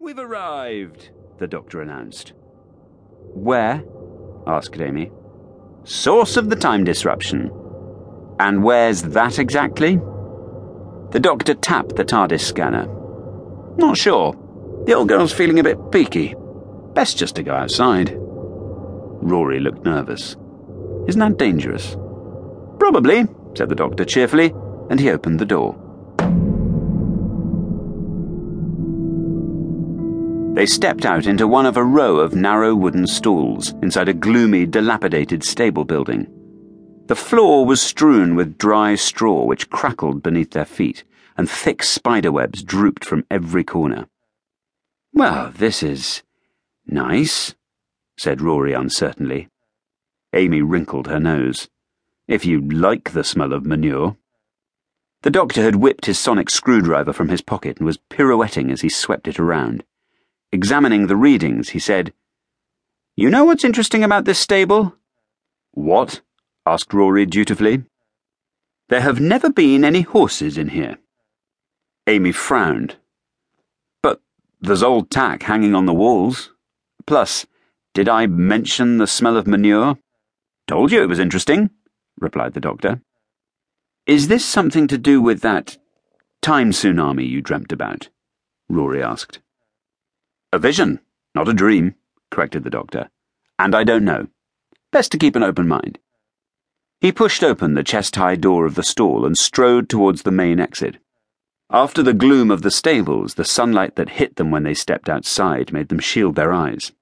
We've arrived, the doctor announced. Where? asked Amy. Source of the time disruption. And where's that exactly? The doctor tapped the TARDIS scanner. Not sure. The old girl's feeling a bit peaky. Best just to go outside. Rory looked nervous. Isn't that dangerous? Probably, said the doctor cheerfully, and he opened the door. They stepped out into one of a row of narrow wooden stalls inside a gloomy, dilapidated stable building. The floor was strewn with dry straw which crackled beneath their feet, and thick spiderwebs drooped from every corner. Well, this is nice, said Rory uncertainly. Amy wrinkled her nose. If you like the smell of manure. The doctor had whipped his sonic screwdriver from his pocket and was pirouetting as he swept it around. Examining the readings, he said, You know what's interesting about this stable? What? asked Rory dutifully. There have never been any horses in here. Amy frowned. But there's old tack hanging on the walls. Plus, did I mention the smell of manure? Told you it was interesting, replied the doctor. Is this something to do with that time tsunami you dreamt about? Rory asked. A vision, not a dream, corrected the doctor. And I don't know. Best to keep an open mind. He pushed open the chest high door of the stall and strode towards the main exit. After the gloom of the stables, the sunlight that hit them when they stepped outside made them shield their eyes.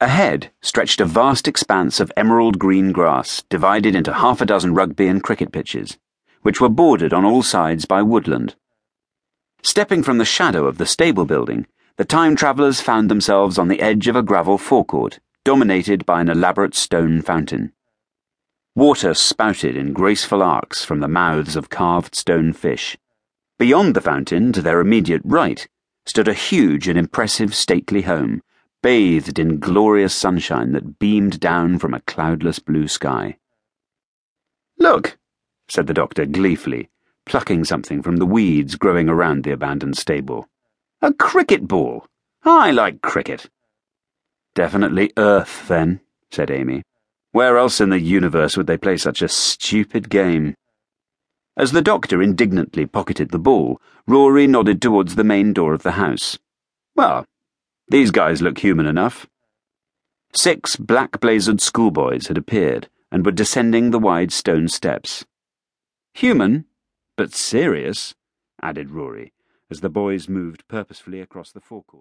Ahead stretched a vast expanse of emerald green grass divided into half a dozen rugby and cricket pitches, which were bordered on all sides by woodland. Stepping from the shadow of the stable building, the time travellers found themselves on the edge of a gravel forecourt, dominated by an elaborate stone fountain. Water spouted in graceful arcs from the mouths of carved stone fish. Beyond the fountain, to their immediate right, stood a huge and impressive stately home, bathed in glorious sunshine that beamed down from a cloudless blue sky. Look, said the doctor gleefully, plucking something from the weeds growing around the abandoned stable. A cricket ball. I like cricket. Definitely Earth, then, said Amy. Where else in the universe would they play such a stupid game? As the doctor indignantly pocketed the ball, Rory nodded towards the main door of the house. Well, these guys look human enough. Six black blazered schoolboys had appeared and were descending the wide stone steps. Human, but serious, added Rory as the boys moved purposefully across the forecourt.